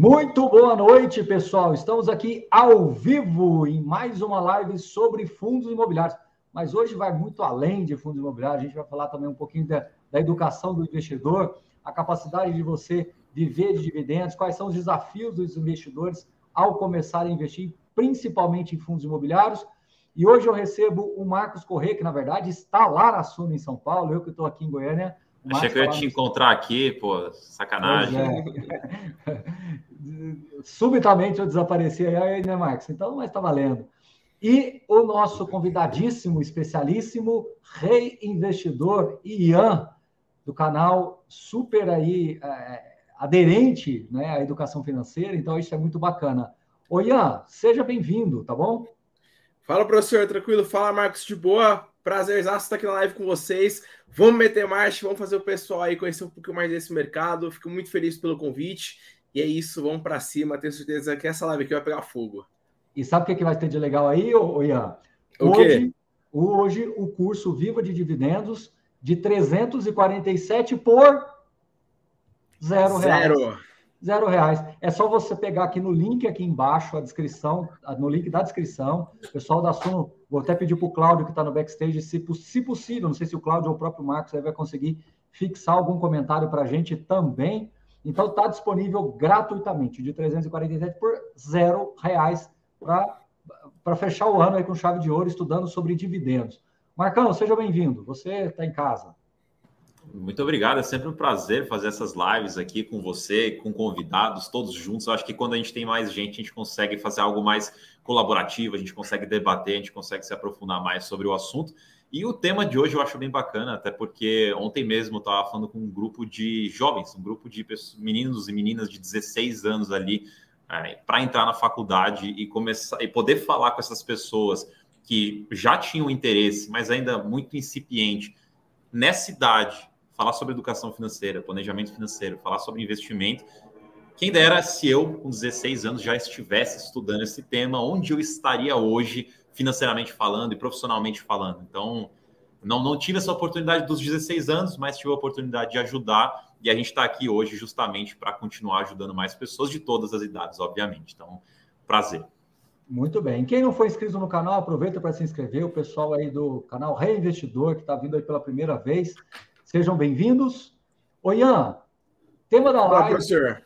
Muito boa noite, pessoal. Estamos aqui ao vivo em mais uma live sobre fundos imobiliários. Mas hoje vai muito além de fundos imobiliários. A gente vai falar também um pouquinho da, da educação do investidor, a capacidade de você viver de dividendos, quais são os desafios dos investidores ao começar a investir, principalmente em fundos imobiliários. E hoje eu recebo o Marcos Corrêa, que na verdade está lá na Suna, em São Paulo, eu que estou aqui em Goiânia. Achei que eu ia te encontrar aqui, pô, sacanagem. É. Subitamente eu desapareci aí, né, Marcos? Então, mas está valendo. E o nosso convidadíssimo, especialíssimo, rei investidor Ian, do canal super aí é, aderente né, à educação financeira, então isso é muito bacana. Ô Ian, seja bem-vindo, tá bom? Fala, professor, tranquilo? Fala, Marcos, de boa? Prazer estar aqui na live com vocês. Vamos meter marcha, vamos fazer o pessoal aí conhecer um pouco mais desse mercado. Fico muito feliz pelo convite. E é isso, vamos para cima. Tenho certeza que essa live aqui vai pegar fogo. E sabe o que, que vai ter de legal aí, ô, Ian? O hoje, hoje, o curso Viva de Dividendos de 347 por zero, zero. reais. Zero reais. É só você pegar aqui no link aqui embaixo, a descrição, no link da descrição. O pessoal da Suno, vou até pedir para o Cláudio, que está no backstage, se, se possível, não sei se o Cláudio ou o próprio Marcos aí vai conseguir fixar algum comentário para a gente também. Então está disponível gratuitamente, de 347 por zero reais para fechar o ano aí com chave de ouro, estudando sobre dividendos. Marcão, seja bem-vindo. Você está em casa. Muito obrigado, é sempre um prazer fazer essas lives aqui com você, com convidados, todos juntos. Eu acho que quando a gente tem mais gente, a gente consegue fazer algo mais colaborativo, a gente consegue debater, a gente consegue se aprofundar mais sobre o assunto. E o tema de hoje eu acho bem bacana, até porque ontem mesmo eu estava falando com um grupo de jovens, um grupo de meninos e meninas de 16 anos ali, é, para entrar na faculdade e começar e poder falar com essas pessoas que já tinham interesse, mas ainda muito incipiente nessa idade, falar sobre educação financeira, planejamento financeiro, falar sobre investimento. Quem dera se eu, com 16 anos, já estivesse estudando esse tema, onde eu estaria hoje, financeiramente falando e profissionalmente falando. Então, não, não tive essa oportunidade dos 16 anos, mas tive a oportunidade de ajudar. E a gente está aqui hoje justamente para continuar ajudando mais pessoas de todas as idades, obviamente. Então, prazer. Muito bem. Quem não foi inscrito no canal, aproveita para se inscrever. O pessoal aí do canal Reinvestidor, que está vindo aí pela primeira vez, Sejam bem-vindos. Oi, Ian, tema da live. professor.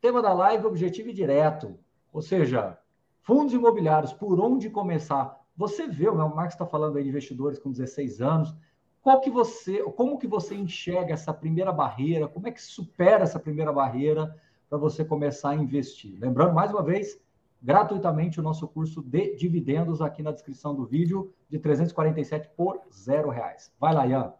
Tema da live, objetivo e direto. Ou seja, fundos imobiliários, por onde começar? Você vê, o Marcos está falando aí de investidores com 16 anos. Qual que você, como que você enxerga essa primeira barreira? Como é que supera essa primeira barreira para você começar a investir? Lembrando, mais uma vez, gratuitamente o nosso curso de dividendos aqui na descrição do vídeo de 347 por zero reais. Vai lá, Ian.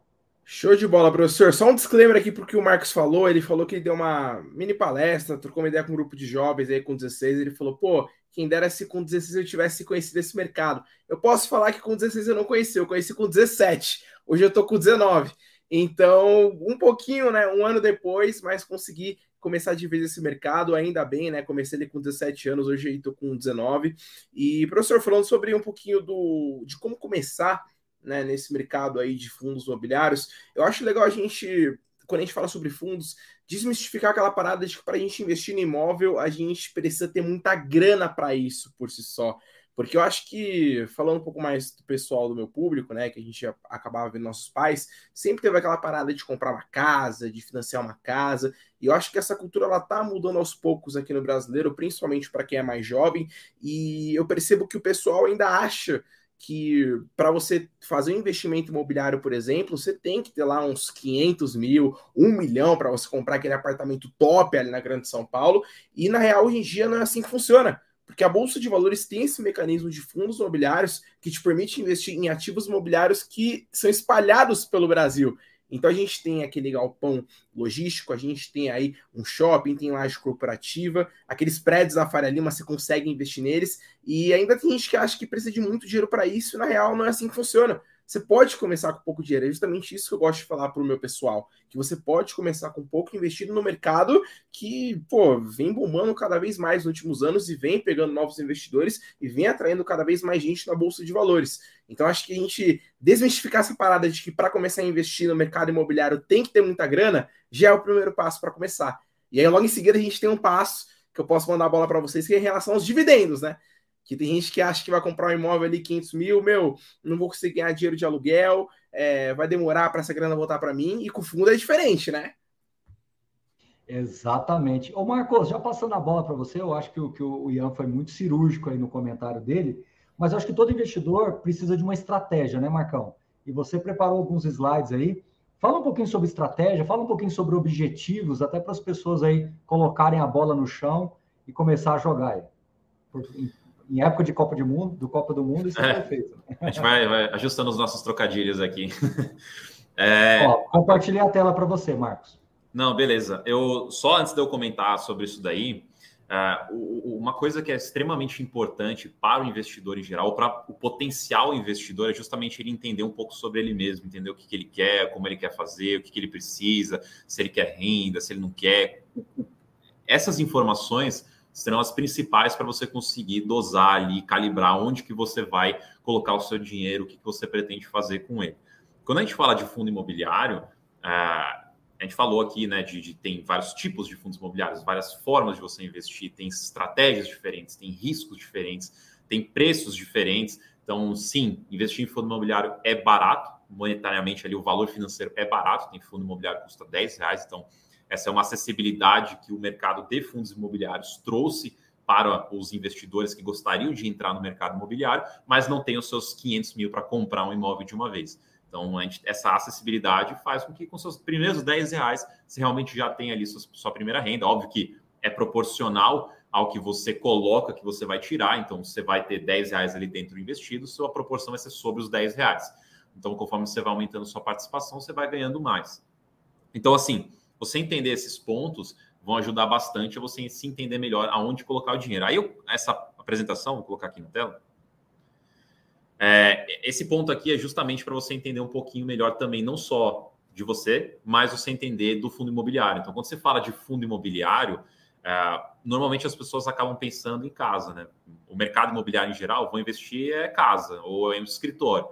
Show de bola, professor. Só um disclaimer aqui porque o Marcos falou. Ele falou que ele deu uma mini palestra, trocou uma ideia com um grupo de jovens aí com 16. Ele falou, pô, quem dera se com 16 eu tivesse conhecido esse mercado. Eu posso falar que com 16 eu não conheci, eu conheci com 17. Hoje eu tô com 19. Então, um pouquinho, né? Um ano depois, mas consegui começar de vez esse mercado, ainda bem, né? Comecei ele com 17 anos, hoje estou com 19. E, professor, falando sobre um pouquinho do de como começar né, nesse mercado aí de fundos imobiliários, eu acho legal a gente, quando a gente fala sobre fundos, desmistificar aquela parada de que para a gente investir no imóvel, a gente precisa ter muita grana para isso por si só. Porque eu acho que, falando um pouco mais do pessoal do meu público, né, que a gente acabava vendo nossos pais, sempre teve aquela parada de comprar uma casa, de financiar uma casa, e eu acho que essa cultura ela tá mudando aos poucos aqui no brasileiro, principalmente para quem é mais jovem, e eu percebo que o pessoal ainda acha que para você fazer um investimento imobiliário, por exemplo, você tem que ter lá uns 500 mil, um milhão para você comprar aquele apartamento top ali na Grande São Paulo. E na real, hoje em dia, não é assim que funciona. Porque a Bolsa de Valores tem esse mecanismo de fundos imobiliários que te permite investir em ativos imobiliários que são espalhados pelo Brasil. Então a gente tem aquele galpão logístico, a gente tem aí um shopping, tem laje corporativa, aqueles prédios da Faria Lima, você consegue investir neles, e ainda tem gente que acha que precisa de muito dinheiro para isso, e na real não é assim que funciona. Você pode começar com pouco dinheiro. É justamente isso que eu gosto de falar para o meu pessoal. Que você pode começar com pouco investindo no mercado que, pô, vem bombando cada vez mais nos últimos anos e vem pegando novos investidores e vem atraindo cada vez mais gente na Bolsa de Valores. Então, acho que a gente desmistificar essa parada de que para começar a investir no mercado imobiliário tem que ter muita grana, já é o primeiro passo para começar. E aí, logo em seguida, a gente tem um passo que eu posso mandar a bola para vocês, que é em relação aos dividendos, né? Que tem gente que acha que vai comprar um imóvel ali 500 mil, meu, não vou conseguir ganhar dinheiro de aluguel, é, vai demorar para essa grana voltar para mim, e com fundo é diferente, né? Exatamente. Ô Marcos, já passando a bola para você, eu acho que o, que o Ian foi muito cirúrgico aí no comentário dele, mas eu acho que todo investidor precisa de uma estratégia, né, Marcão? E você preparou alguns slides aí. Fala um pouquinho sobre estratégia, fala um pouquinho sobre objetivos, até para as pessoas aí colocarem a bola no chão e começar a jogar aí. Em, em época de Copa do Mundo, do Copa do Mundo, isso é, é perfeito. A gente vai, vai, ajustando os nossos trocadilhos aqui. É... Ó, compartilhei a tela para você, Marcos. Não, beleza. Eu só antes de eu comentar sobre isso daí, uh, uma coisa que é extremamente importante para o investidor em geral, para o potencial investidor, é justamente ele entender um pouco sobre ele mesmo, entender o que, que ele quer, como ele quer fazer, o que, que ele precisa, se ele quer renda, se ele não quer. Essas informações serão as principais para você conseguir dosar ali, calibrar onde que você vai colocar o seu dinheiro, o que, que você pretende fazer com ele. Quando a gente fala de fundo imobiliário, uh, a gente falou aqui, né, de, de, tem vários tipos de fundos imobiliários, várias formas de você investir, tem estratégias diferentes, tem riscos diferentes, tem preços diferentes. Então, sim, investir em fundo imobiliário é barato, monetariamente ali o valor financeiro é barato, tem fundo imobiliário que custa 10 reais, então essa é uma acessibilidade que o mercado de fundos imobiliários trouxe para os investidores que gostariam de entrar no mercado imobiliário, mas não tem os seus 500 mil para comprar um imóvel de uma vez. Então, gente, essa acessibilidade faz com que, com seus primeiros 10 reais, você realmente já tenha ali sua, sua, primeira renda. Óbvio que é proporcional ao que você coloca, que você vai tirar. Então, você vai ter 10 reais ali dentro investido, sua proporção vai ser sobre os 10 reais. Então, conforme você vai aumentando sua participação, você vai ganhando mais. Então, assim, você entender esses pontos vão ajudar bastante a você se entender melhor aonde colocar o dinheiro. Aí, eu, essa apresentação, vou colocar aqui na tela é, esse ponto aqui é justamente para você entender um pouquinho melhor também, não só de você, mas você entender do fundo imobiliário. Então, quando você fala de fundo imobiliário, é, normalmente as pessoas acabam pensando em casa, né? O mercado imobiliário em geral, vou investir é casa ou é um escritório.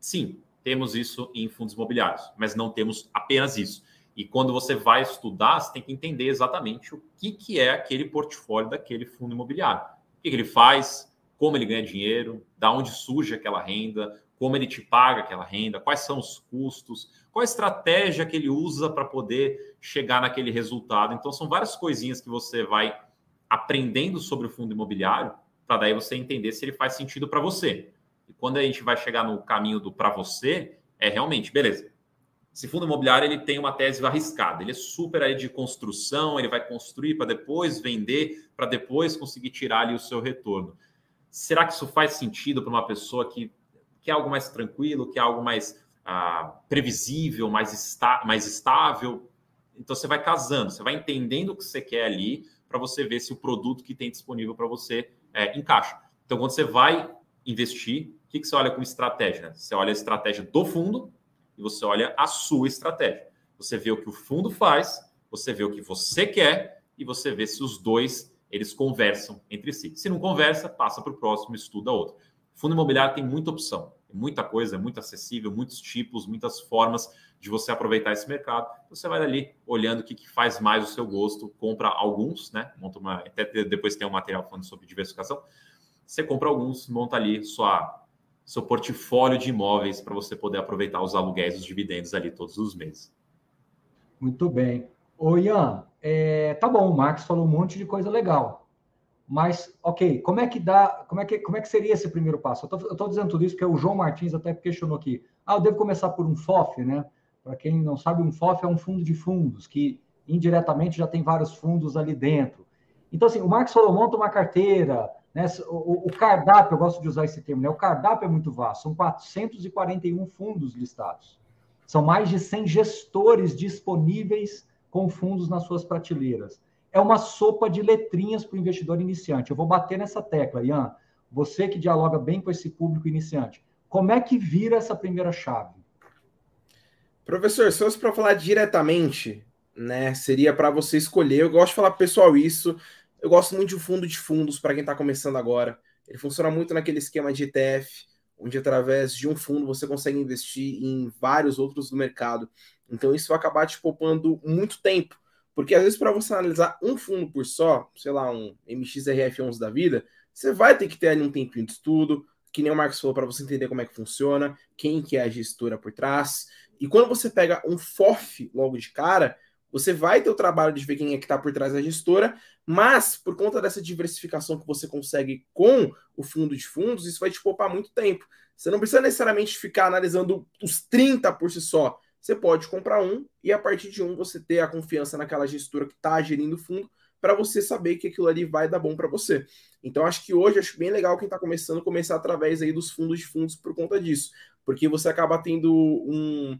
Sim, temos isso em fundos imobiliários, mas não temos apenas isso. E quando você vai estudar, você tem que entender exatamente o que, que é aquele portfólio daquele fundo imobiliário. O que, que ele faz, como ele ganha dinheiro, da onde surge aquela renda, como ele te paga aquela renda, quais são os custos, qual a estratégia que ele usa para poder chegar naquele resultado. Então, são várias coisinhas que você vai aprendendo sobre o fundo imobiliário para daí você entender se ele faz sentido para você. E quando a gente vai chegar no caminho do para você, é realmente, beleza. Esse fundo imobiliário ele tem uma tese arriscada, ele é super aí de construção, ele vai construir para depois vender, para depois conseguir tirar ali o seu retorno. Será que isso faz sentido para uma pessoa que quer algo mais tranquilo, quer algo mais ah, previsível, mais, está, mais estável? Então você vai casando, você vai entendendo o que você quer ali para você ver se o produto que tem disponível para você é, encaixa. Então, quando você vai investir, o que, que você olha como estratégia? Você olha a estratégia do fundo e você olha a sua estratégia. Você vê o que o fundo faz, você vê o que você quer e você vê se os dois eles conversam entre si. Se não conversa, passa para o próximo, estuda outro. Fundo imobiliário tem muita opção, muita coisa, é muito acessível, muitos tipos, muitas formas de você aproveitar esse mercado. Você vai ali olhando o que, que faz mais o seu gosto, compra alguns, né? Monta uma, até depois tem um material falando sobre diversificação. Você compra alguns, monta ali sua, seu portfólio de imóveis para você poder aproveitar os aluguéis, os dividendos ali todos os meses. Muito bem. Ô Ian, é, tá bom, o Marcos falou um monte de coisa legal. Mas, ok, como é que dá, como é que, como é que seria esse primeiro passo? Eu estou dizendo tudo isso porque o João Martins até questionou aqui. Ah, eu devo começar por um FOF, né? Para quem não sabe, um FOF é um fundo de fundos, que indiretamente já tem vários fundos ali dentro. Então, assim, o Marcos falou, monta uma carteira, né? O, o, cardápio, eu gosto de usar esse termo, né? O cardápio é muito vasto, são 441 fundos listados. São mais de 100 gestores disponíveis com fundos nas suas prateleiras. É uma sopa de letrinhas para o investidor iniciante. Eu vou bater nessa tecla, Ian. Você que dialoga bem com esse público iniciante. Como é que vira essa primeira chave? Professor, se fosse para falar diretamente, né, seria para você escolher. Eu gosto de falar pessoal isso. Eu gosto muito de fundo de fundos para quem está começando agora. Ele funciona muito naquele esquema de ETF, onde através de um fundo você consegue investir em vários outros do mercado. Então isso vai acabar te poupando muito tempo, Porque às vezes, para você analisar um fundo por só, sei lá, um MXRF11 da vida, você vai ter que ter ali um tempinho de estudo, que nem o Marcos falou, para você entender como é que funciona, quem que é a gestora por trás. E quando você pega um FOF logo de cara, você vai ter o trabalho de ver quem é que está por trás da gestora, mas por conta dessa diversificação que você consegue com o fundo de fundos, isso vai te poupar muito tempo. Você não precisa necessariamente ficar analisando os 30 por si só. Você pode comprar um e a partir de um você ter a confiança naquela gestora que está gerindo o fundo para você saber que aquilo ali vai dar bom para você. Então acho que hoje acho bem legal quem está começando começar através aí dos fundos de fundos por conta disso, porque você acaba tendo um,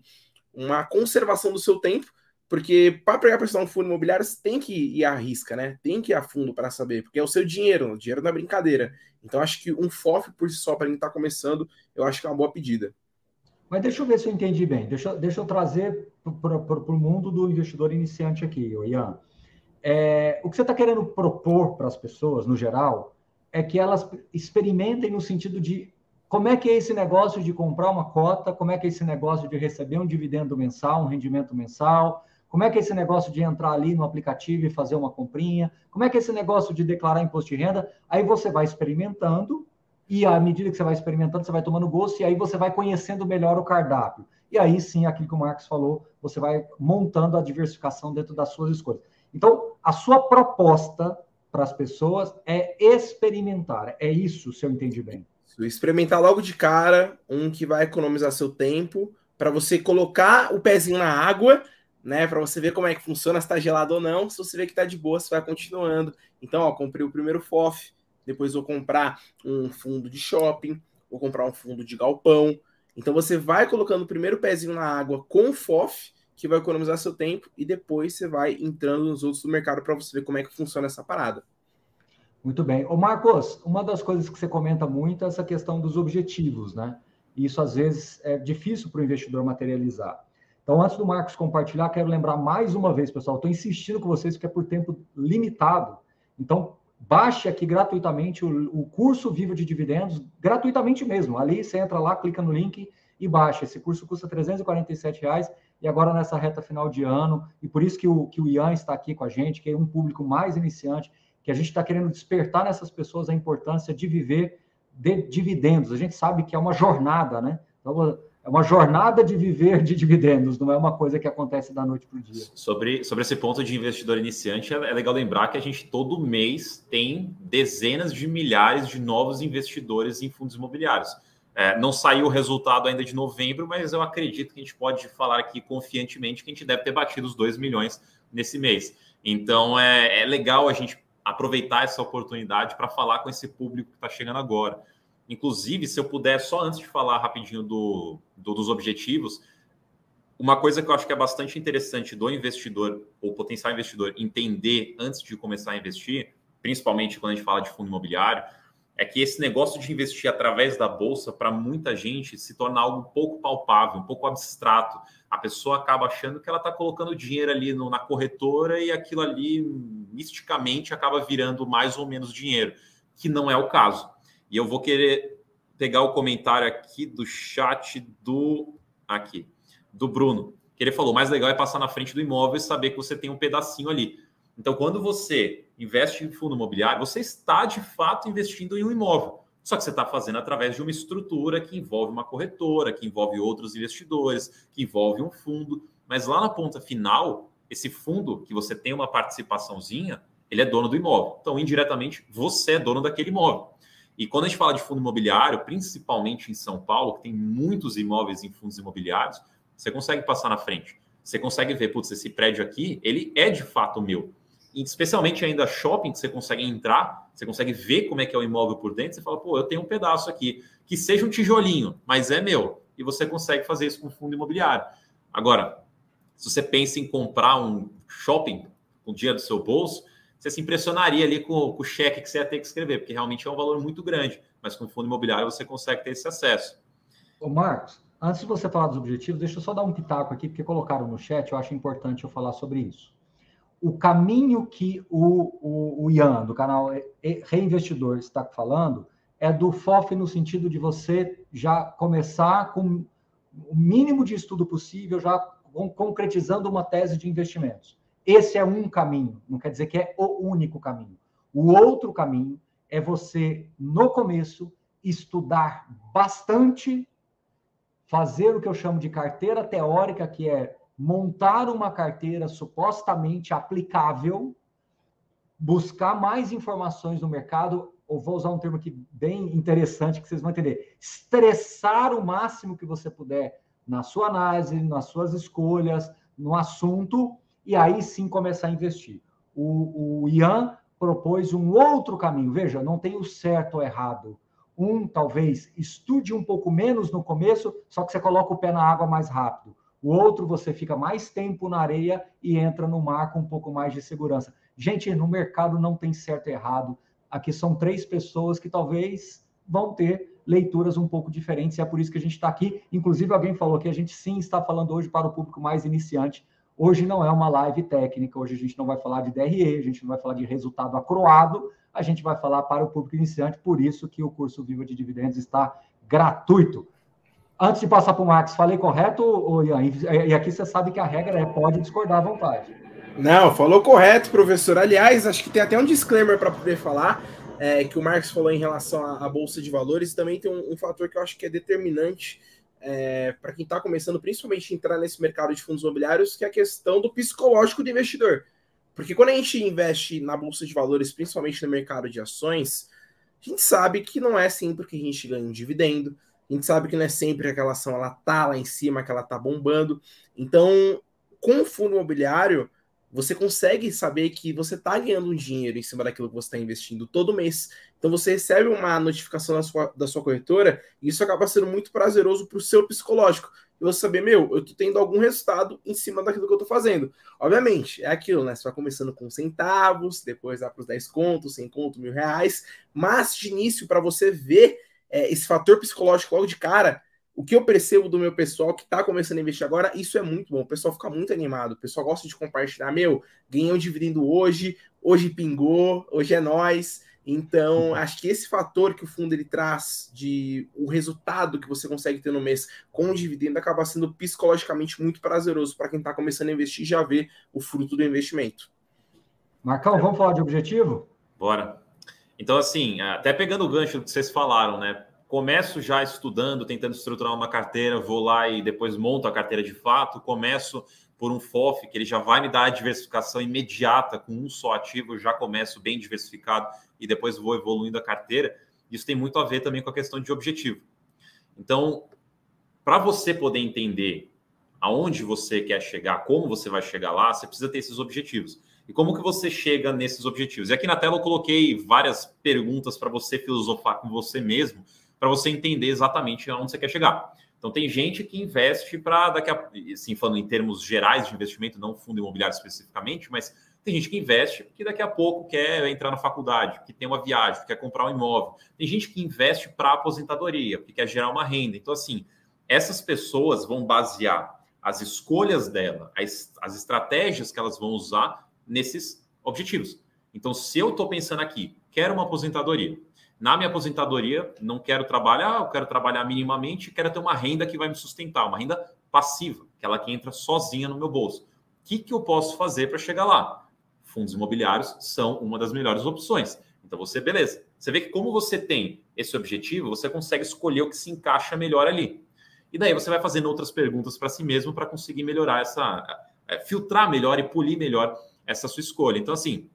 uma conservação do seu tempo porque para pegar para um fundo imobiliário, você tem que ir à risca, né? Tem que ir a fundo para saber, porque é o seu dinheiro, o dinheiro não é brincadeira. Então, acho que um FOF por si só, para quem está começando, eu acho que é uma boa pedida. Mas deixa eu ver se eu entendi bem. Deixa, deixa eu trazer para o mundo do investidor iniciante aqui, Ian. É, o que você está querendo propor para as pessoas, no geral, é que elas experimentem no sentido de como é que é esse negócio de comprar uma cota, como é que é esse negócio de receber um dividendo mensal, um rendimento mensal, como é que é esse negócio de entrar ali no aplicativo e fazer uma comprinha? Como é que é esse negócio de declarar imposto de renda? Aí você vai experimentando e à medida que você vai experimentando, você vai tomando gosto e aí você vai conhecendo melhor o cardápio. E aí sim, aquilo que o Marcos falou, você vai montando a diversificação dentro das suas escolhas. Então, a sua proposta para as pessoas é experimentar. É isso, se eu entendi bem. Experimentar logo de cara um que vai economizar seu tempo para você colocar o pezinho na água né? Para você ver como é que funciona, se está gelado ou não. Se você vê que está de boa, você vai continuando. Então, ó, comprei o primeiro FOF, depois vou comprar um fundo de shopping, vou comprar um fundo de galpão. Então, você vai colocando o primeiro pezinho na água com o FOF, que vai economizar seu tempo, e depois você vai entrando nos outros do mercado para você ver como é que funciona essa parada. Muito bem. Ô Marcos, uma das coisas que você comenta muito é essa questão dos objetivos, né? Isso às vezes é difícil para o investidor materializar. Então, antes do Marcos compartilhar, quero lembrar mais uma vez, pessoal, estou insistindo com vocês que é por tempo limitado. Então, baixe aqui gratuitamente o, o, curso Vivo de Dividendos, gratuitamente mesmo. Ali você entra lá, clica no link e baixa. Esse curso custa R$ reais e agora nessa reta final de ano, e por isso que o, que o Ian está aqui com a gente, que é um público mais iniciante, que a gente está querendo despertar nessas pessoas a importância de viver de dividendos. A gente sabe que é uma jornada, né? Então, é uma jornada de viver de dividendos, não é uma coisa que acontece da noite para o dia. Sobre, sobre esse ponto de investidor iniciante, é, é legal lembrar que a gente todo mês tem dezenas de milhares de novos investidores em fundos imobiliários. É, não saiu o resultado ainda de novembro, mas eu acredito que a gente pode falar aqui confiantemente que a gente deve ter batido os 2 milhões nesse mês. Então é, é legal a gente aproveitar essa oportunidade para falar com esse público que está chegando agora. Inclusive, se eu puder, só antes de falar rapidinho do, do, dos objetivos, uma coisa que eu acho que é bastante interessante do investidor ou potencial investidor entender antes de começar a investir, principalmente quando a gente fala de fundo imobiliário, é que esse negócio de investir através da bolsa, para muita gente, se torna algo pouco palpável, um pouco abstrato. A pessoa acaba achando que ela está colocando dinheiro ali no, na corretora e aquilo ali, misticamente, acaba virando mais ou menos dinheiro, que não é o caso. E eu vou querer pegar o comentário aqui do chat do aqui do Bruno, que ele falou: mais legal é passar na frente do imóvel e saber que você tem um pedacinho ali. Então, quando você investe em fundo imobiliário, você está de fato investindo em um imóvel. Só que você está fazendo através de uma estrutura que envolve uma corretora, que envolve outros investidores, que envolve um fundo. Mas lá na ponta final, esse fundo que você tem uma participaçãozinha, ele é dono do imóvel. Então, indiretamente, você é dono daquele imóvel. E quando a gente fala de fundo imobiliário, principalmente em São Paulo, que tem muitos imóveis em fundos imobiliários, você consegue passar na frente. Você consegue ver, putz, esse prédio aqui, ele é de fato meu. E especialmente ainda shopping, que você consegue entrar, você consegue ver como é que é o imóvel por dentro, você fala, pô, eu tenho um pedaço aqui, que seja um tijolinho, mas é meu. E você consegue fazer isso com fundo imobiliário. Agora, se você pensa em comprar um shopping com dinheiro do seu bolso, você se impressionaria ali com, com, o cheque que você ia ter que escrever, porque realmente é um valor muito grande, mas com o fundo imobiliário você consegue ter esse acesso. Ô Marcos, antes de você falar dos objetivos, deixa eu só dar um pitaco aqui, porque colocaram no chat, eu acho importante eu falar sobre isso. O caminho que o, o, o Ian, do canal Reinvestidor, está falando é do FOF no sentido de você já começar com o mínimo de estudo possível, já concretizando uma tese de investimentos. Esse é um caminho, não quer dizer que é o único caminho. O outro caminho é você, no começo, estudar bastante, fazer o que eu chamo de carteira teórica, que é montar uma carteira supostamente aplicável, buscar mais informações no mercado, ou vou usar um termo aqui bem interessante que vocês vão entender, estressar o máximo que você puder na sua análise, nas suas escolhas, no assunto, e aí sim começar a investir. O, o Ian propôs um outro caminho. Veja, não tem o certo ou errado. Um, talvez, estude um pouco menos no começo, só que você coloca o pé na água mais rápido. O outro, você fica mais tempo na areia e entra no mar com um pouco mais de segurança. Gente, no mercado não tem certo e errado. Aqui são três pessoas que talvez vão ter leituras um pouco diferentes, e é por isso que a gente está aqui. Inclusive, alguém falou que a gente sim está falando hoje para o público mais iniciante. Hoje não é uma live técnica, hoje a gente não vai falar de DRE, a gente não vai falar de resultado acroado, a gente vai falar para o público iniciante, por isso que o curso Viva de Dividendos está gratuito. Antes de passar para o Max, falei correto, Ian? E aqui você sabe que a regra é pode discordar à vontade. Não, falou correto, professor. Aliás, acho que tem até um disclaimer para poder falar é, que o Marcos falou em relação à, à Bolsa de Valores. Também tem um, um, fator que eu acho que é determinante é, para quem está começando, principalmente, a entrar nesse mercado de fundos imobiliários, que é a questão do psicológico do investidor. Porque quando a gente investe na Bolsa de Valores, principalmente no mercado de ações, a gente sabe que não é sempre que a gente ganha um dividendo, a gente sabe que não é sempre que aquela ação ela tá lá em cima, que ela tá bombando. Então, com o fundo imobiliário, você consegue saber que você está ganhando dinheiro em cima daquilo que você está investindo todo mês. Então você recebe uma notificação da sua, da sua corretora e isso acaba sendo muito prazeroso para o seu psicológico. E você saber, meu, eu estou tendo algum resultado em cima daquilo que eu estou fazendo. Obviamente, é aquilo, né? Você vai começando com centavos, depois dá para os 10 contos, 100 contos, mil reais. Mas de início, para você ver é, esse fator psicológico logo de cara, o que eu percebo do meu pessoal que está começando a investir agora, isso é muito bom. O pessoal fica muito animado. O pessoal gosta de compartilhar. Meu, ganhei um dividendo hoje, hoje pingou, hoje é nós. Então, uhum. acho que esse fator que o fundo ele traz de o resultado que você consegue ter no mês com o dividendo acaba sendo psicologicamente muito prazeroso para quem está começando a investir e já ver o fruto do investimento. Marcão, vamos falar de objetivo? Bora. Então, assim, até pegando o gancho do que vocês falaram, né? Começo já estudando, tentando estruturar uma carteira, vou lá e depois monto a carteira de fato, começo por um FOF, que ele já vai me dar a diversificação imediata com um só ativo, eu já começo bem diversificado e depois vou evoluindo a carteira. Isso tem muito a ver também com a questão de objetivo. Então, para você poder entender aonde você quer chegar, como você vai chegar lá, você precisa ter esses objetivos. E como que você chega nesses objetivos? E aqui na tela eu coloquei várias perguntas para você filosofar com você mesmo, para você entender exatamente aonde você quer chegar. Então, tem gente que investe para daqui a assim, falando em termos gerais de investimento, não fundo imobiliário especificamente, mas tem gente que investe que daqui a pouco quer entrar na faculdade, que tem uma viagem, que quer comprar um imóvel. Tem gente que investe para aposentadoria, que quer gerar uma renda. Então, assim, essas pessoas vão basear as escolhas dela, as, as estratégias que elas vão usar nesses objetivos. Então, se eu estou pensando aqui, quero uma aposentadoria, na minha aposentadoria, não quero trabalhar, eu quero trabalhar minimamente, quero ter uma renda que vai me sustentar, uma renda passiva, aquela que entra sozinha no meu bolso. O que, que eu posso fazer para chegar lá? Fundos imobiliários são uma das melhores opções. Então você, beleza. Você vê que como você tem esse objetivo, você consegue escolher o que se encaixa melhor ali. E daí você vai fazendo outras perguntas para si mesmo para conseguir melhorar essa, é, filtrar melhor e polir melhor essa sua escolha. Então, assim,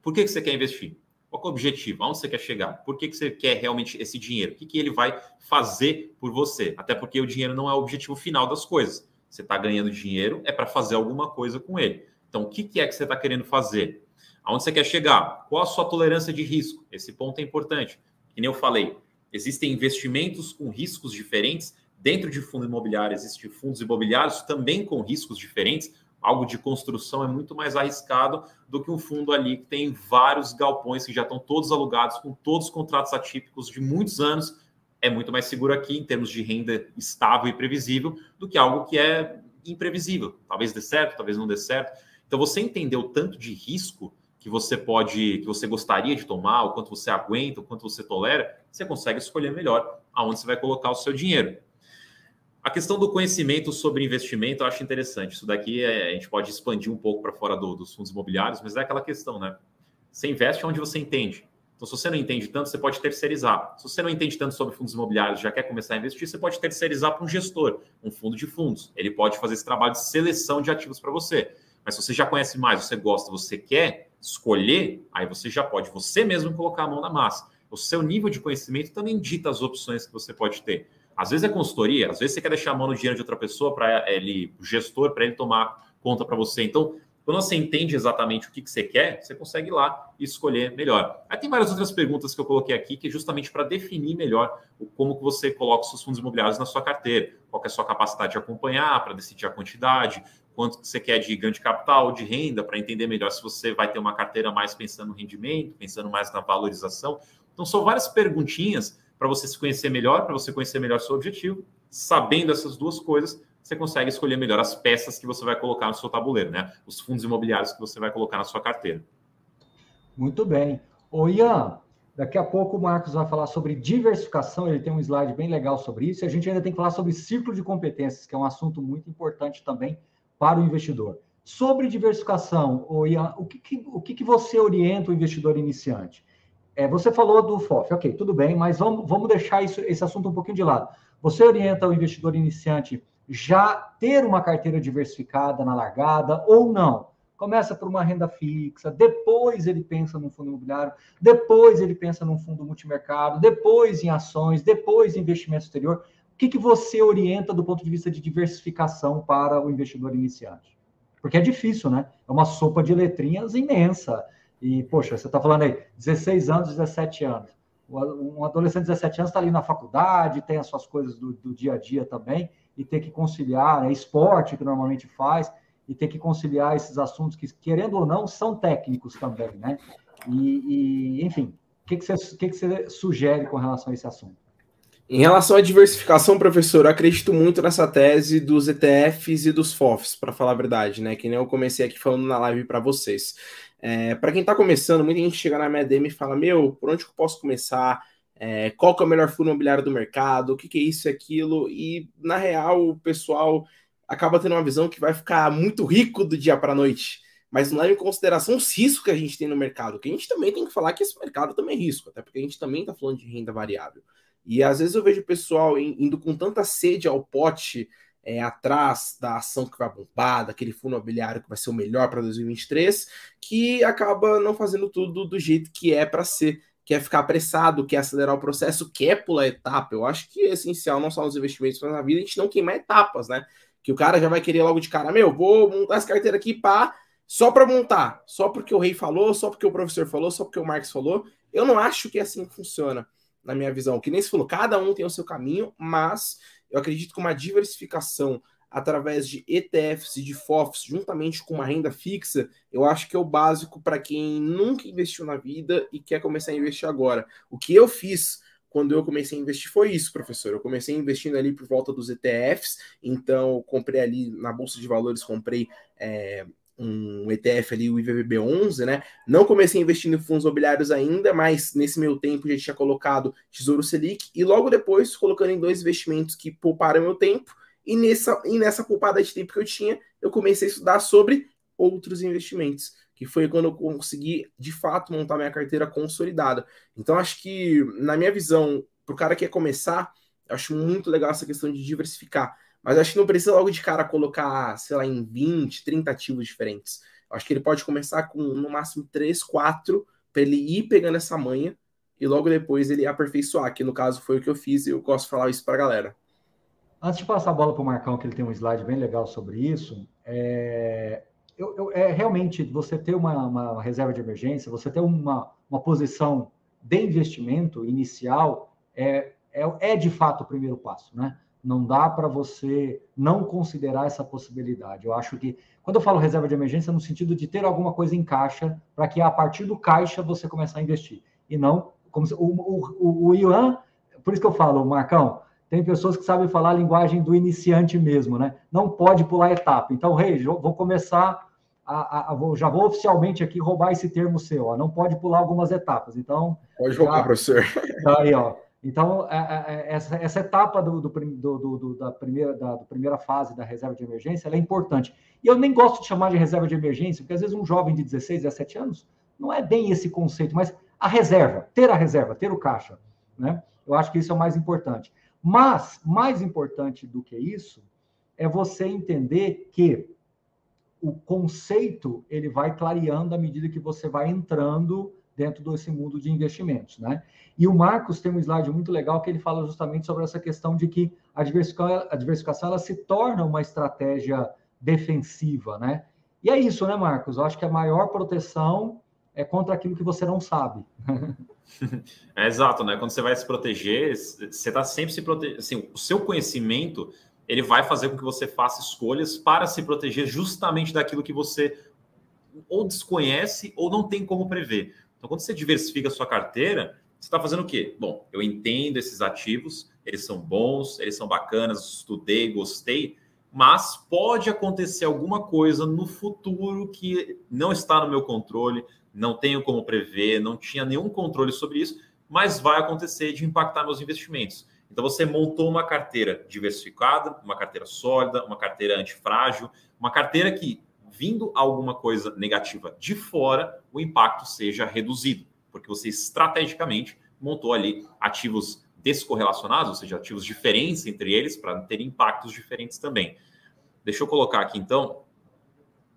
por que, que você quer investir? Qual é o objetivo? Aonde você quer chegar? Por que, que você quer realmente esse dinheiro? O que, que ele vai fazer por você? Até porque o dinheiro não é o objetivo final das coisas. Você está ganhando dinheiro, é para fazer alguma coisa com ele. Então, o que, que é que você está querendo fazer? Aonde você quer chegar? Qual a sua tolerância de risco? Esse ponto é importante. Que nem eu falei, existem investimentos com riscos diferentes. Dentro de fundo imobiliário, existem fundos imobiliários também com riscos diferentes algo de construção é muito mais arriscado do que um fundo ali que tem vários galpões que já estão todos alugados, com todos os contratos atípicos de muitos anos. É muito mais seguro aqui, em termos de renda estável e previsível, do que algo que é imprevisível. Talvez dê certo, talvez não dê certo. Então, você entender o tanto de risco que você pode, que você gostaria de tomar, o quanto você aguenta, o quanto você tolera, você consegue escolher melhor aonde você vai colocar o seu dinheiro. A questão do conhecimento sobre investimento eu acho interessante. Isso daqui é, a gente pode expandir um pouco para fora do, dos fundos imobiliários, mas é aquela questão, né? Você investe onde você entende. Então, se você não entende tanto, você pode terceirizar. Se você não entende tanto sobre fundos imobiliários, já quer começar a investir, você pode terceirizar para um gestor, um fundo de fundos. Ele pode fazer esse trabalho de seleção de ativos para você. Mas se você já conhece mais, você gosta, você quer escolher, aí você já pode você mesmo colocar a mão na massa. O seu nível de conhecimento também dita as opções que você pode ter. Às vezes é consultoria, às vezes você quer deixar a mão no dinheiro de outra pessoa para ele, o gestor, para ele tomar conta para você. Então, quando você entende exatamente o que, que você quer, você consegue ir lá e escolher melhor. Aí tem várias outras perguntas que eu coloquei aqui, que é justamente para definir melhor como que você coloca os seus fundos imobiliários na sua carteira, qual é a sua capacidade de acompanhar, para decidir a quantidade, quanto que você quer de ganho de capital, de renda, para entender melhor se você vai ter uma carteira mais pensando no rendimento, pensando mais na valorização. Então, são várias perguntinhas para você se conhecer melhor, para você conhecer melhor seu objetivo. Sabendo essas duas coisas, você consegue escolher melhor as peças que você vai colocar no seu tabuleiro, né? Os fundos imobiliários que você vai colocar na sua carteira. Muito bem. Ô Ian, daqui a pouco o Marcos vai falar sobre diversificação, ele tem um slide bem legal sobre isso, e a gente ainda tem que falar sobre ciclo de competências, que é um assunto muito importante também para o investidor. Sobre diversificação, ô Ian, o que, que o que, que você orienta o investidor iniciante? É, você falou do FOF, ok, tudo bem, mas vamos, vamos deixar isso, esse assunto um pouquinho de lado. Você orienta o investidor iniciante já ter uma carteira diversificada na largada ou não. Começa por uma renda fixa, depois ele pensa num fundo imobiliário, depois ele pensa num fundo multimercado, depois em ações, depois em investimento exterior. O que, que você orienta do ponto de vista de diversificação para o investidor iniciante? Porque é difícil, né? É uma sopa de letrinhas imensa. E, poxa, você está falando aí, 16 anos, 17 anos. Um adolescente de 17 anos está ali na faculdade, tem as suas coisas do, do dia a dia também e ter que conciliar, é esporte que normalmente faz, e ter que conciliar esses assuntos que, querendo ou não, são técnicos também, né? E, e enfim, o que, que, você, que, que você sugere com relação a esse assunto? Em relação à diversificação, professor, eu acredito muito nessa tese dos ETFs e dos FOFs, para falar a verdade, né? Que nem eu comecei aqui falando na live para vocês. É, para quem está começando, muita gente chega na minha DM e fala: Meu, por onde eu posso começar? é, qual que é o melhor fundo imobiliário do mercado, o que, que é isso e aquilo, e na real o pessoal acaba tendo uma visão que vai ficar muito rico do dia para a noite, mas não leva em consideração os riscos que a gente tem no mercado, que a gente também tem que falar que esse mercado também é risco, até porque a gente também está falando de renda variável. E às vezes eu vejo o pessoal indo com tanta sede ao pote é, atrás da ação que vai bombar, daquele fundo imobiliário que vai ser o melhor para 2023, que acaba não fazendo tudo do jeito que é para ser quer ficar apressado, quer acelerar o processo, quer pular etapa. Eu acho que é essencial, não só nos investimentos, mas na vida, a gente não queimar etapas, né? Que o cara já vai querer logo de cara, meu, vou montar essa carteira aqui pá, só para montar, só porque o rei falou, só porque o professor falou, só porque o Marx falou. Eu não acho que é assim funciona, na minha visão. Que nem se falou, cada um tem o seu caminho, mas eu acredito que uma diversificação através de ETFs e de FOFs, juntamente com uma renda fixa, eu acho que é o básico para quem nunca investiu na vida e quer começar a investir agora. O que eu fiz quando eu comecei a investir foi isso, professor. Eu comecei investindo ali por volta dos ETFs, então comprei ali na Bolsa de Valores, comprei é, um ETF ali, o IVVB11, né? Não comecei investindo em fundos imobiliários ainda, mas nesse meu tempo já tinha colocado Tesouro Selic e logo depois colocando em dois investimentos que pouparam meu tempo e nessa, e nessa poupada de tempo que eu tinha, eu comecei a estudar sobre outros investimentos, que foi quando eu consegui, de fato, montar minha carteira consolidada. Então, acho que, na minha visão, para o cara que quer começar, acho muito legal essa questão de diversificar. Mas acho que não precisa logo de cara colocar, sei lá, em 20, 30 ativos diferentes. Acho que ele pode começar com, no máximo, 3, 4, para ele ir pegando essa manha e logo depois ele aperfeiçoar, que no caso foi o que eu fiz e eu gosto de falar isso para a galera. Antes de passar a bola para o Marcão, que ele tem um slide bem legal sobre isso, é, eu, eu, é realmente você ter uma, uma, reserva de emergência, você ter uma, uma posição de investimento inicial, é, é, é de fato o primeiro passo, né? Não dá para você não considerar essa possibilidade. Eu acho que, quando eu falo reserva de emergência, é no sentido de ter alguma coisa em caixa, para que a partir do caixa você começar a investir. E não, como se, o, o, o, Ian, por isso que eu falo, Marcão, tem pessoas que sabem falar a linguagem do iniciante mesmo, né? Não pode pular etapa. Então, rei, hey, vou começar a, a, vou, já vou oficialmente aqui roubar esse termo seu, ó. Não pode pular algumas etapas. Então. Pode roubar, já, professor. Tá aí, ó. Então, é, é, é, essa, essa etapa do, do, do, da, primeira, da primeira fase da reserva de emergência é importante. E eu nem gosto de chamar de reserva de emergência, porque às vezes um jovem de 16, 17 anos não é bem esse conceito, mas a reserva, ter a reserva, ter o caixa. Né? Eu acho que isso é o mais importante. Mas, mais importante do que isso, é você entender que o conceito ele vai clareando à medida que você vai entrando dentro desse mundo de investimentos, né? E o Marcos tem um slide muito legal que ele fala justamente sobre essa questão de que a diversificação, a diversificação ela se torna uma estratégia defensiva, né? E é isso, né, Marcos? Eu acho que a maior proteção é contra aquilo que você não sabe. É exato, né? Quando você vai se proteger, você está sempre se protegendo. Assim, o seu conhecimento ele vai fazer com que você faça escolhas para se proteger justamente daquilo que você ou desconhece ou não tem como prever. Então, quando você diversifica a sua carteira, você está fazendo o quê? Bom, eu entendo esses ativos, eles são bons, eles são bacanas, estudei, gostei, mas pode acontecer alguma coisa no futuro que não está no meu controle, não tenho como prever, não tinha nenhum controle sobre isso, mas vai acontecer de impactar meus investimentos. Então você montou uma carteira diversificada, uma carteira sólida, uma carteira antifrágil, uma carteira que vindo alguma coisa negativa de fora, o impacto seja reduzido, porque você estrategicamente montou ali ativos descorrelacionados, ou seja, ativos diferentes entre eles, para ter impactos diferentes também. Deixa eu colocar aqui então,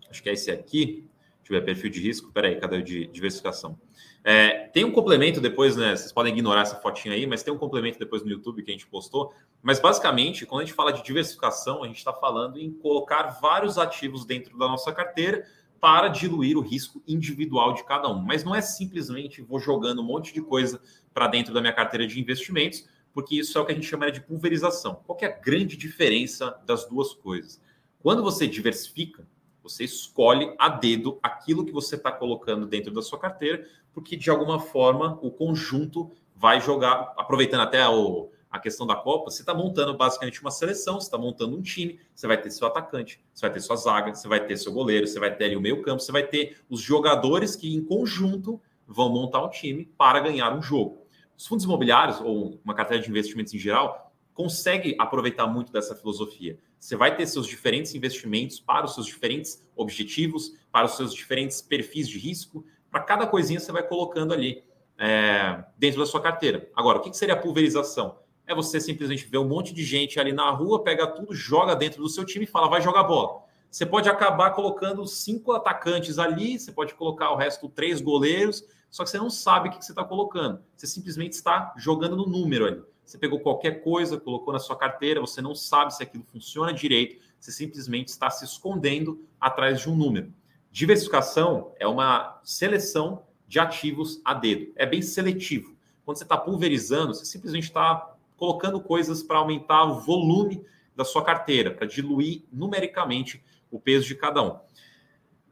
acho que é esse aqui, deixa eu ver, perfil de risco, peraí, cadê o de diversificação? É, tem um complemento depois, né? Vocês podem ignorar essa fotinha aí, mas tem um complemento depois no YouTube que a gente postou. Mas basicamente, quando a gente fala de diversificação, a gente está falando em colocar vários ativos dentro da nossa carteira para diluir o risco individual de cada um. Mas não é simplesmente vou jogando um monte de coisa para dentro da minha carteira de investimentos, porque isso é o que a gente chama de pulverização. Qual é a grande diferença das duas coisas? Quando você diversifica, você escolhe a dedo aquilo que você está colocando dentro da sua carteira, porque de alguma forma o conjunto vai jogar, aproveitando até o, a questão da Copa, você está montando basicamente uma seleção, você está montando um time, você vai ter seu atacante, você vai ter sua zaga, você vai ter seu goleiro, você vai ter o meio campo, você vai ter os jogadores que em conjunto vão montar um time para ganhar um jogo. Os fundos imobiliários, ou uma carteira de investimentos em geral, consegue aproveitar muito dessa filosofia. Você vai ter seus diferentes investimentos para os seus diferentes objetivos, para os seus diferentes perfis de risco. Para cada coisinha você vai colocando ali é, dentro da sua carteira. Agora, o que seria a pulverização? É você simplesmente ver um monte de gente ali na rua, pega tudo, joga dentro do seu time e fala, vai jogar bola. Você pode acabar colocando cinco atacantes ali, você pode colocar o resto três goleiros, só que você não sabe o que você está colocando. Você simplesmente está jogando no número ali. Você pegou qualquer coisa, colocou na sua carteira, você não sabe se aquilo funciona direito, você simplesmente está se escondendo atrás de um número. Diversificação é uma seleção de ativos a dedo, é bem seletivo. Quando você está pulverizando, você simplesmente está colocando coisas para aumentar o volume da sua carteira, para diluir numericamente o peso de cada um.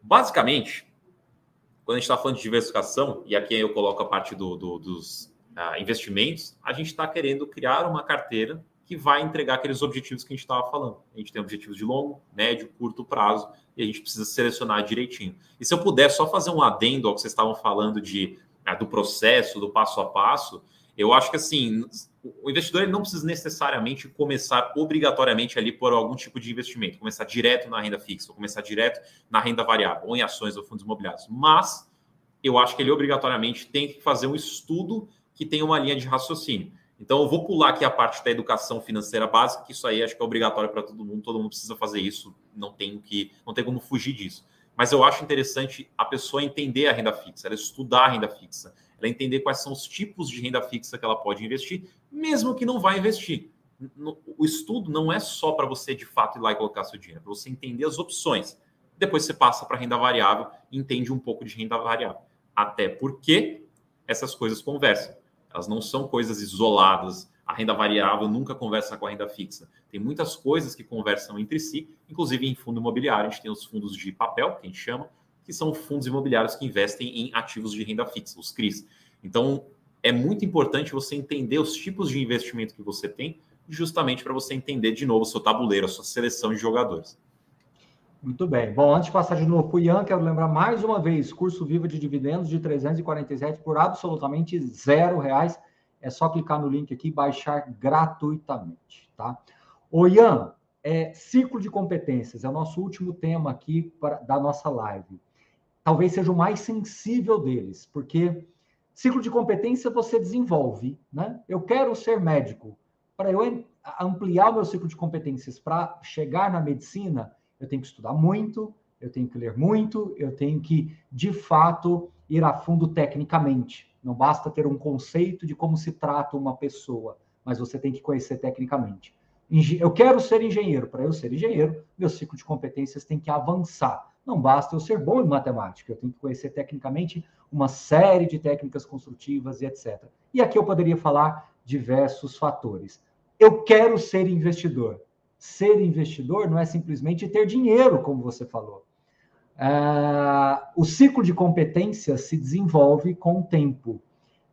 Basicamente, quando a gente está falando de diversificação, e aqui eu coloco a parte do, do, dos uh, investimentos, a gente está querendo criar uma carteira que vai entregar aqueles objetivos que a gente estava falando. A gente tem objetivos de longo, médio, curto prazo e a gente precisa selecionar direitinho. E se eu puder só fazer um adendo ao que vocês estavam falando de uh, do processo, do passo a passo, eu acho que assim o investidor ele não precisa necessariamente começar obrigatoriamente ali por algum tipo de investimento, começar direto na renda fixa, ou começar direto na renda variável, ou em ações ou fundos imobiliários. Mas eu acho que ele obrigatoriamente tem que fazer um estudo que tem uma linha de raciocínio. Então, eu vou pular aqui a parte da educação financeira básica, que isso aí acho que é obrigatório para todo mundo, todo mundo precisa fazer isso, não tem que, não tem como fugir disso. Mas eu acho interessante a pessoa entender a renda fixa, ela estudar a renda fixa, ela entender quais são os tipos de renda fixa que ela pode investir, mesmo que não vá investir. O estudo não é só para você de fato ir lá e colocar seu dinheiro, é para você entender as opções. Depois você passa para renda variável entende um pouco de renda variável. Até porque essas coisas conversam. Elas não são coisas isoladas. A renda variável nunca conversa com a renda fixa. Tem muitas coisas que conversam entre si, inclusive em fundo imobiliário. A gente tem os fundos de papel, que a gente chama, que são fundos imobiliários que investem em ativos de renda fixa, os CRIs. Então, é muito importante você entender os tipos de investimento que você tem, justamente para você entender de novo o seu tabuleiro, a sua seleção de jogadores. Muito bem. Bom, antes de passar de novo para o Ian, quero lembrar mais uma vez, curso Viva de Dividendos de 347 por absolutamente zero reais. é só clicar no link aqui e baixar gratuitamente, tá? O Ian, é, ciclo de competências é o nosso último tema aqui pra, da nossa live. Talvez seja o mais sensível deles, porque ciclo de competência você desenvolve, né? Eu quero ser médico. Para eu ampliar o meu ciclo de competências para chegar na medicina, eu tenho que estudar muito, eu tenho que ler muito, eu tenho que, de fato, ir a fundo tecnicamente. Não basta ter um conceito de como se trata uma pessoa, mas você tem que conhecer tecnicamente. Eu quero ser engenheiro. Para eu ser engenheiro, meu ciclo de competências tem que avançar. Não basta eu ser bom em matemática, eu tenho que conhecer tecnicamente uma série de técnicas construtivas e etc. E aqui eu poderia falar diversos fatores. Eu quero ser investidor. Ser investidor não é simplesmente ter dinheiro, como você falou. Uh, o ciclo de competências se desenvolve com o tempo.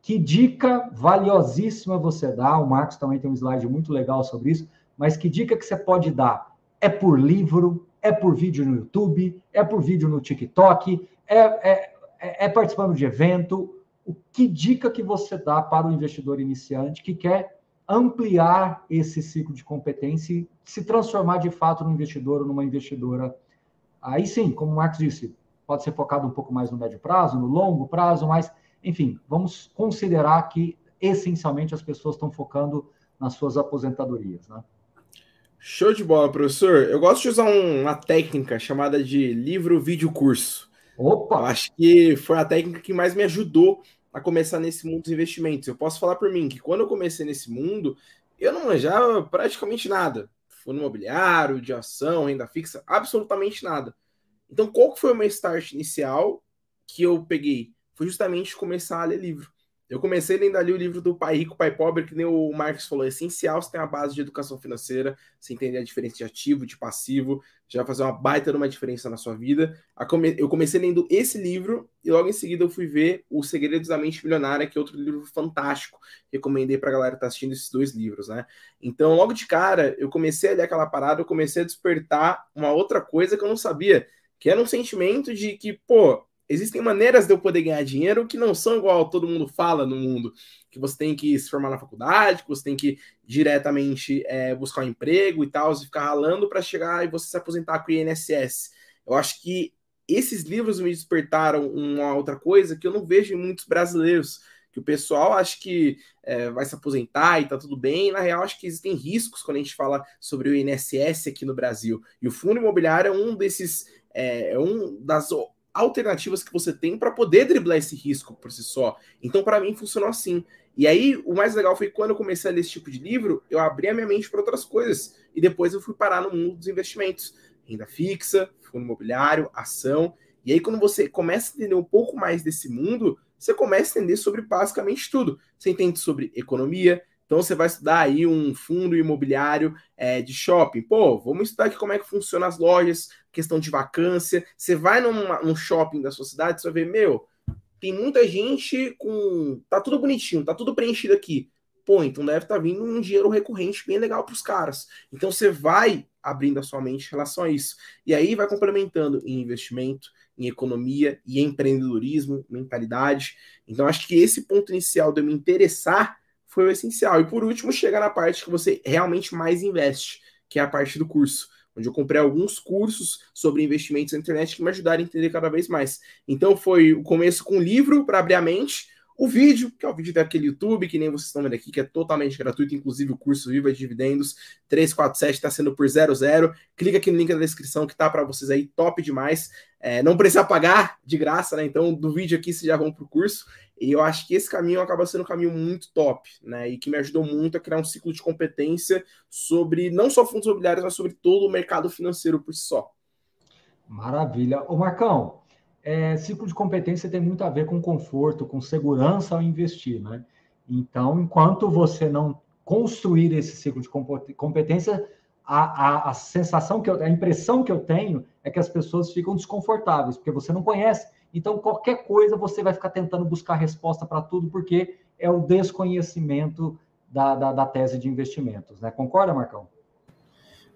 Que dica valiosíssima você dá? O Marcos também tem um slide muito legal sobre isso mas que dica que você pode dar? É por livro, é por vídeo no YouTube, é por vídeo no TikTok, é, é, é, é participando de evento. O que dica que você dá para o investidor iniciante que quer ampliar esse ciclo de competência e se transformar de fato num investidor ou numa investidora? Aí sim, como o Marcos disse, pode ser focado um pouco mais no médio prazo, no longo prazo, mas, enfim, vamos considerar que essencialmente as pessoas estão focando nas suas aposentadorias, né? Show de bola, professor. Eu gosto de usar uma técnica chamada de livro vídeo curso. Opa! Eu acho que foi a técnica que mais me ajudou a começar nesse mundo dos investimentos. Eu posso falar por mim que quando eu comecei nesse mundo, eu não manjava praticamente nada. Fundo imobiliário, de ação, renda fixa, absolutamente nada. Então, qual que foi o meu start inicial que eu peguei? Foi justamente começar a ler livro. Eu comecei lendo ali o livro do Pai Rico, Pai Pobre, que nem o Marcos falou, é essencial você ter uma base de educação financeira, você entender a diferença de ativo, de passivo, já vai fazer uma baita de uma diferença na sua vida. Eu comecei lendo esse livro e logo em seguida eu fui ver O Segredo da Mente Milionária, que é outro livro fantástico. Recomendei para a galera que está assistindo esses dois livros, né? Então, logo de cara, eu comecei a ler aquela parada, eu comecei a despertar uma outra coisa que eu não sabia, que era um sentimento de que, pô, existem maneiras de eu poder ganhar dinheiro que não são igual todo mundo fala no mundo, que você tem que se formar na faculdade, que você tem que diretamente é, buscar um emprego e tal, e ficar ralando para chegar e você se aposentar com o INSS. Eu acho que esses livros me despertaram uma outra coisa que eu não vejo em muitos brasileiros, que o pessoal acha que é, vai se aposentar e tá tudo bem. Na real, acho que existem riscos quando a gente fala sobre o INSS aqui no Brasil. E o fundo imobiliário é um desses, é, é um das alternativas que você tem para poder driblar esse risco por si só. Então, para mim, funcionou assim. E aí, o mais legal foi quando eu comecei a ler esse tipo de livro, eu abri a minha mente para outras coisas. E depois eu fui parar no mundo dos investimentos. Renda fixa, fundo imobiliário, ação. E aí, quando você começa a entender um pouco mais desse mundo, você começa a entender sobre basicamente tudo. Você entende sobre economia, então você vai estudar aí um fundo imobiliário é, de shopping. Pô, vamos estudar aqui como é que funciona as lojas, questão de vacância. Você vai numa, num shopping da sua cidade, você vai ver, meu, tem muita gente com. Tá tudo bonitinho, tá tudo preenchido aqui. Pô, então deve estar tá vindo um dinheiro recorrente bem legal para os caras. Então você vai abrindo a sua mente em relação a isso. E aí vai complementando em investimento, em economia e empreendedorismo, mentalidade. Então acho que esse ponto inicial de eu me interessar foi o essencial. E por último, chega na parte que você realmente mais investe, que é a parte do curso, onde eu comprei alguns cursos sobre investimentos na internet que me ajudaram a entender cada vez mais. Então foi o começo com um livro para abrir a mente, o vídeo, que é o vídeo daquele YouTube, que nem vocês estão vendo aqui, que é totalmente gratuito, inclusive o curso Viva de Dividendos 347 está sendo por 00. Clica aqui no link na descrição que tá para vocês aí, top demais. É, não precisa pagar de graça, né? Então, do vídeo aqui vocês já vão pro curso. E eu acho que esse caminho acaba sendo um caminho muito top, né? E que me ajudou muito a criar um ciclo de competência sobre não só fundos imobiliários, mas sobre todo o mercado financeiro por si só. Maravilha. Ô Marcão, é, ciclo de competência tem muito a ver com conforto, com segurança ao investir, né? Então, enquanto você não construir esse ciclo de competência, a, a, a sensação que eu, a impressão que eu tenho é que as pessoas ficam desconfortáveis, porque você não conhece. Então, qualquer coisa você vai ficar tentando buscar resposta para tudo, porque é o desconhecimento da, da, da tese de investimentos, né? Concorda, Marcão?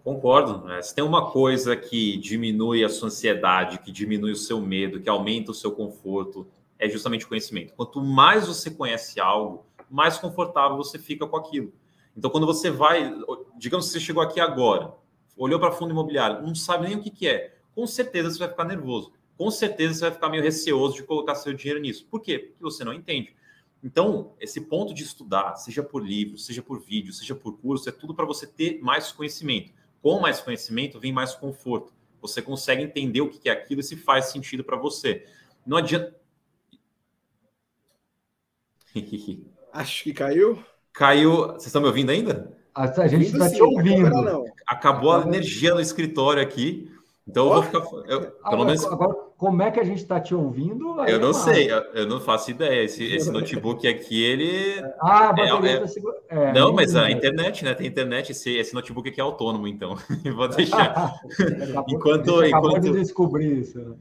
Concordo. Né? Se tem uma coisa que diminui a sua ansiedade, que diminui o seu medo, que aumenta o seu conforto, é justamente o conhecimento. Quanto mais você conhece algo, mais confortável você fica com aquilo. Então, quando você vai, digamos que você chegou aqui agora, olhou para fundo imobiliário, não sabe nem o que, que é, com certeza você vai ficar nervoso. Com certeza você vai ficar meio receoso de colocar seu dinheiro nisso. Por quê? Porque você não entende. Então, esse ponto de estudar, seja por livro, seja por vídeo, seja por curso, é tudo para você ter mais conhecimento. Com mais conhecimento vem mais conforto. Você consegue entender o que é aquilo e se faz sentido para você. Não adianta. Acho que caiu. Caiu. Vocês estão me ouvindo ainda? A, gente está te ouvindo. Acabou a energia no escritório aqui. Então eu vou ficar. Eu, pelo agora, menos... agora, como é que a gente está te ouvindo? eu não sei, eu, eu, não faço ideia. Esse, esse notebook aqui, ele. Ah, a bateria é, tá segura... é, Não, mas a internet, né? Tem internet. Esse, esse notebook aqui é autônomo, então. vou deixar. enquanto. enquanto... de descobrir isso. Né?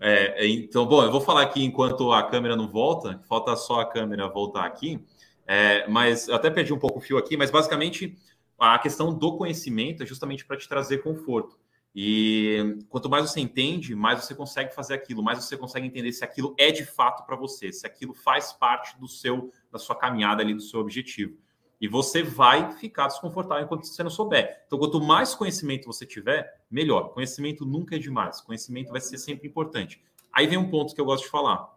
É, então, bom, eu vou falar aqui enquanto a câmera não volta, falta só a câmera voltar aqui. É, mas eu até perdi um pouco o fio aqui, mas basicamente a questão do conhecimento é justamente para te trazer conforto. E quanto mais você entende, mais você consegue fazer aquilo, mais você consegue entender se aquilo é de fato para você, se aquilo faz parte do seu da sua caminhada ali do seu objetivo. E você vai ficar desconfortável enquanto você não souber. Então, quanto mais conhecimento você tiver, melhor. Conhecimento nunca é demais. Conhecimento vai ser sempre importante. Aí vem um ponto que eu gosto de falar.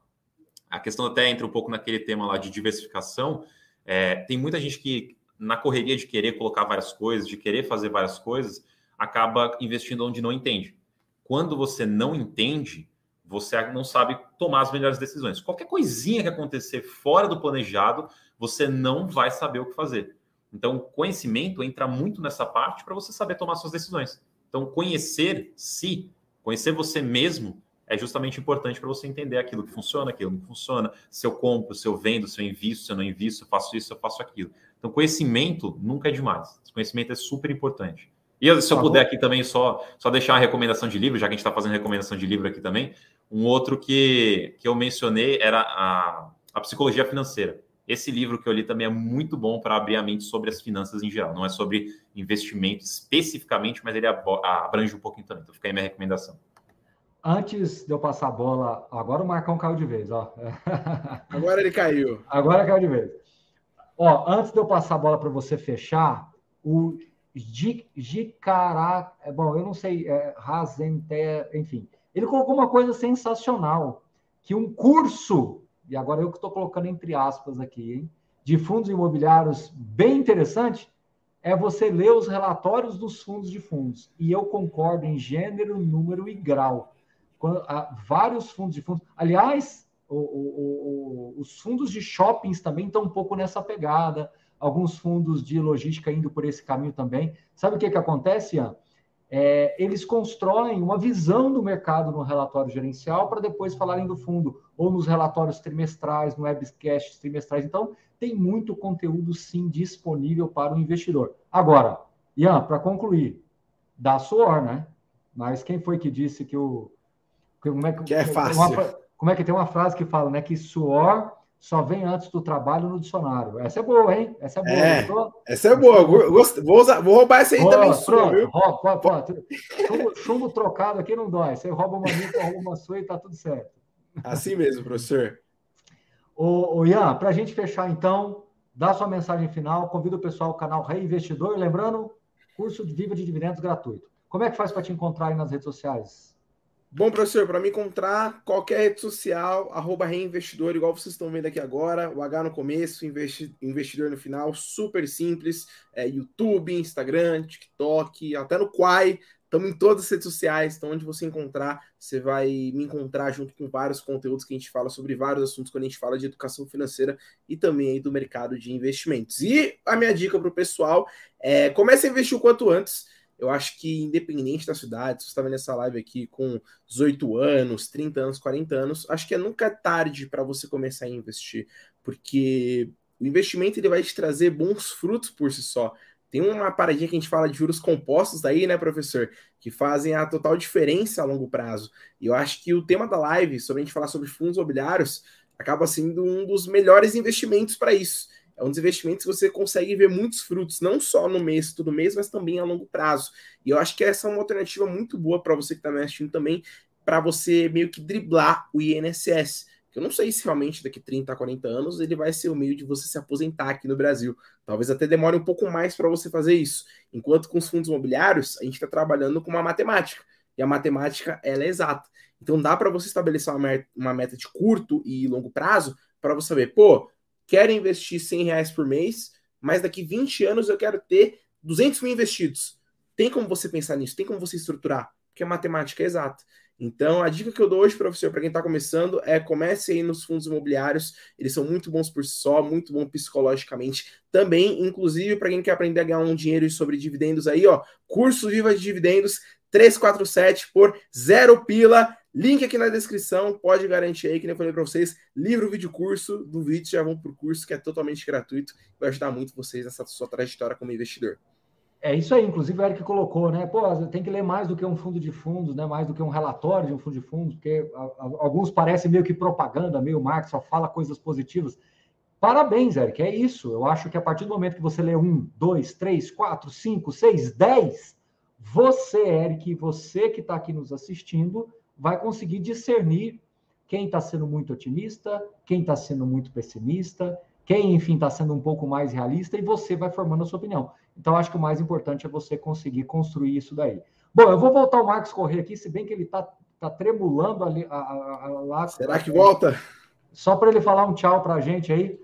A questão até entra um pouco naquele tema lá de diversificação. É, tem muita gente que, na correria de querer colocar várias coisas, de querer fazer várias coisas, acaba investindo onde não entende. Quando você não entende, você não sabe tomar as melhores decisões. Qualquer coisinha que acontecer fora do planejado, você não vai saber o que fazer. Então, conhecimento entra muito nessa parte para você saber tomar suas decisões. Então, conhecer si, conhecer você mesmo, é justamente importante para você entender aquilo que funciona, aquilo que não funciona, se eu compro, se eu vendo, se eu invisto, se eu não invisto, se eu faço isso, se eu faço aquilo. Então, conhecimento nunca é demais. Conhecimento é super importante. E se eu tá puder aqui também só, só deixar uma recomendação de livro, já que a gente está fazendo recomendação de livro aqui também, um outro que, que eu mencionei era a, a Psicologia Financeira. Esse livro que eu li também é muito bom para abrir a mente sobre as finanças em geral. Não é sobre investimento especificamente, mas ele abrange um pouquinho também. Então fica aí minha recomendação. Antes de eu passar a bola, agora o Marcão caiu de vez, ó. Agora ele caiu. Agora caiu de vez. Ó, antes de eu passar a bola para você fechar, o Jicará, é bom, eu não sei, é, Razente, enfim. Ele colocou uma coisa sensacional, que um curso, e agora eu que estou colocando entre aspas aqui, hein, de fundos imobiliários bem interessante, é você ler os relatórios dos fundos de fundos. E eu concordo em gênero, número e grau. Quando, há vários fundos de fundos. Aliás, o, o, o, os fundos de shoppings também estão um pouco nessa pegada alguns fundos de logística indo por esse caminho também. Sabe o que, que acontece, Ian? É, eles constroem uma visão do mercado no relatório gerencial para depois falarem do fundo, ou nos relatórios trimestrais, no webcasts trimestrais. Então, tem muito conteúdo, sim, disponível para o investidor. Agora, Ian, para concluir, dá suor, né? Mas quem foi que disse que o. Como é que, que é fácil. Uma, como é que tem uma frase que fala, né? Que suor só vem antes do trabalho no dicionário. Essa é boa, hein? Essa é boa. É, essa é boa. Gosto, vou, usar, vou roubar essa aí também. Pronto, viu? Rouba, pronto. Chumbo, chumbo, trocado aqui não dói. Você rouba uma minha, rouba uma sua e tá tudo certo. Assim mesmo, professor. Ô, ô Ian, para a gente fechar então, dá sua mensagem final, convida o pessoal ao canal Reinvestidor. Lembrando, curso de Viva de Dividendos gratuito. Como é que faz para te encontrar aí nas redes sociais? Bom, professor, para me encontrar, qualquer rede social, arroba reinvestidor, igual vocês estão vendo aqui agora, o H no começo, investi investidor no final, super simples, é, YouTube, Instagram, TikTok, até no Quai, estamos em todas as redes sociais, então onde você encontrar, você vai me encontrar junto com vários conteúdos que a gente fala sobre vários assuntos quando a gente fala de educação financeira e também aí do mercado de investimentos. E a minha dica para o pessoal é comece a investir o quanto antes, eu acho que, independente da cidade, se você está vendo essa live aqui com 18 anos, 30 anos, 40 anos, acho que é nunca tarde para você começar a investir, porque o investimento ele vai te trazer bons frutos por si só. Tem uma paradinha que a gente fala de juros compostos aí, né, professor? Que fazem a total diferença a longo prazo. E eu acho que o tema da live, sobre a gente falar sobre fundos imobiliários, acaba sendo um dos melhores investimentos para isso é um dos investimentos que você consegue ver muitos frutos, não só no mês, todo mês, mas também a longo prazo. E eu acho que essa é uma alternativa muito boa para você que está me assistindo também, para você meio que driblar o INSS. Eu não sei se realmente daqui 30, 40 anos ele vai ser o meio de você se aposentar aqui no Brasil. Talvez até demore um pouco mais para você fazer isso. Enquanto com os fundos imobiliários, a gente está trabalhando com uma matemática. E a matemática, ela é exata. Então dá para você estabelecer uma meta de curto e longo prazo para você saber, pô, quero investir 100 reais por mês, mas daqui 20 anos eu quero ter 200 mil investidos. Tem como você pensar nisso? Tem como você estruturar? Porque a matemática é exata. Então, a dica que eu dou hoje para você, para quem está começando, é comece aí nos fundos imobiliários. Eles são muito bons por si só, muito bom psicologicamente também. Inclusive, para quem quer aprender a ganhar um dinheiro sobre dividendos aí, ó, curso Viva de Dividendos 347 por zero pila. Link aqui na descrição, pode garantir aí, que nem eu falei para vocês, livro, vídeo, curso, do vídeo já vão para o curso, que é totalmente gratuito, vai ajudar muito vocês nessa sua trajetória como investidor. É isso aí, inclusive o Eric colocou, né? Pô, tem que ler mais do que um fundo de fundos, né? Mais do que um relatório de um fundo de fundos, porque alguns parecem meio que propaganda, meio marketing, só fala coisas positivas. Parabéns, Eric, é isso. Eu acho que a partir do momento que você lê um, dois, três, quatro, cinco, seis, dez, você, Eric, você que está aqui nos assistindo, vai conseguir discernir quem está sendo muito otimista, quem está sendo muito pessimista, quem, enfim, está sendo um pouco mais realista, e você vai formando a sua opinião. Então, acho que o mais importante é você conseguir construir isso daí. Bom, eu vou voltar o Marcos Corrêa aqui, se bem que ele está tá tremulando ali a, a, a, lá. Será que volta? Só para ele falar um tchau para a gente aí.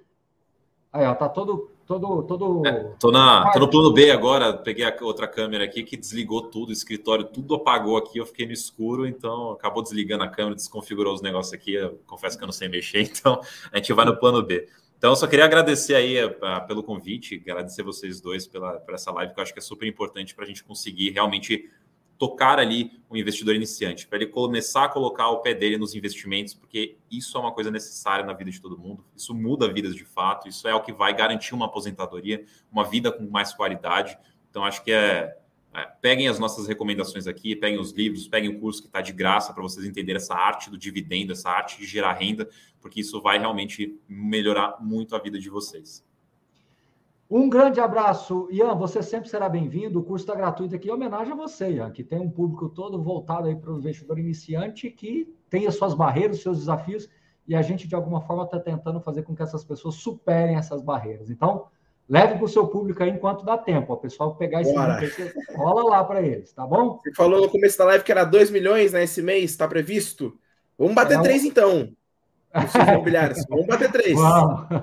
Aí, ó, tá todo. Todo, todo... É, tô, na, tô no plano B agora, peguei a outra câmera aqui que desligou tudo, o escritório tudo apagou aqui, eu fiquei no escuro, então acabou desligando a câmera, desconfigurou os negócios aqui. Eu confesso que eu não sei mexer, então a gente vai no plano B. Então, eu só queria agradecer aí uh, pelo convite, agradecer vocês dois pela, por essa live, que eu acho que é super importante para a gente conseguir realmente tocar ali o investidor iniciante, para ele começar a colocar o pé dele nos investimentos, porque isso é uma coisa necessária na vida de todo mundo, isso muda vidas de fato, isso é o que vai garantir uma aposentadoria, uma vida com mais qualidade. Então, acho que é, é, peguem as nossas recomendações aqui, peguem os livros, peguem o curso que está de graça para vocês entenderem essa arte do dividendo, essa arte de gerar renda, porque isso vai realmente melhorar muito a vida de vocês. Um grande abraço, Ian. Você sempre será bem-vindo. O curso está gratuito aqui em homenagem a você, Ian, que tem um público todo voltado aí para o investidor iniciante que tem as suas barreiras, os seus desafios, e a gente, de alguma forma, está tentando fazer com que essas pessoas superem essas barreiras. Então, Leve para o seu público aí enquanto dá tempo. O pessoal pegar esse link rola lá para eles, tá bom? Você falou no começo da live que era 2 milhões né, esse mês, está previsto? Vamos bater 3 é, então. Vamos bater 3.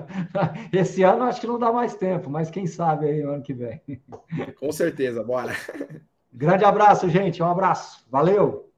Esse ano acho que não dá mais tempo, mas quem sabe aí ano que vem. Com certeza, bora. Grande abraço, gente. Um abraço. Valeu.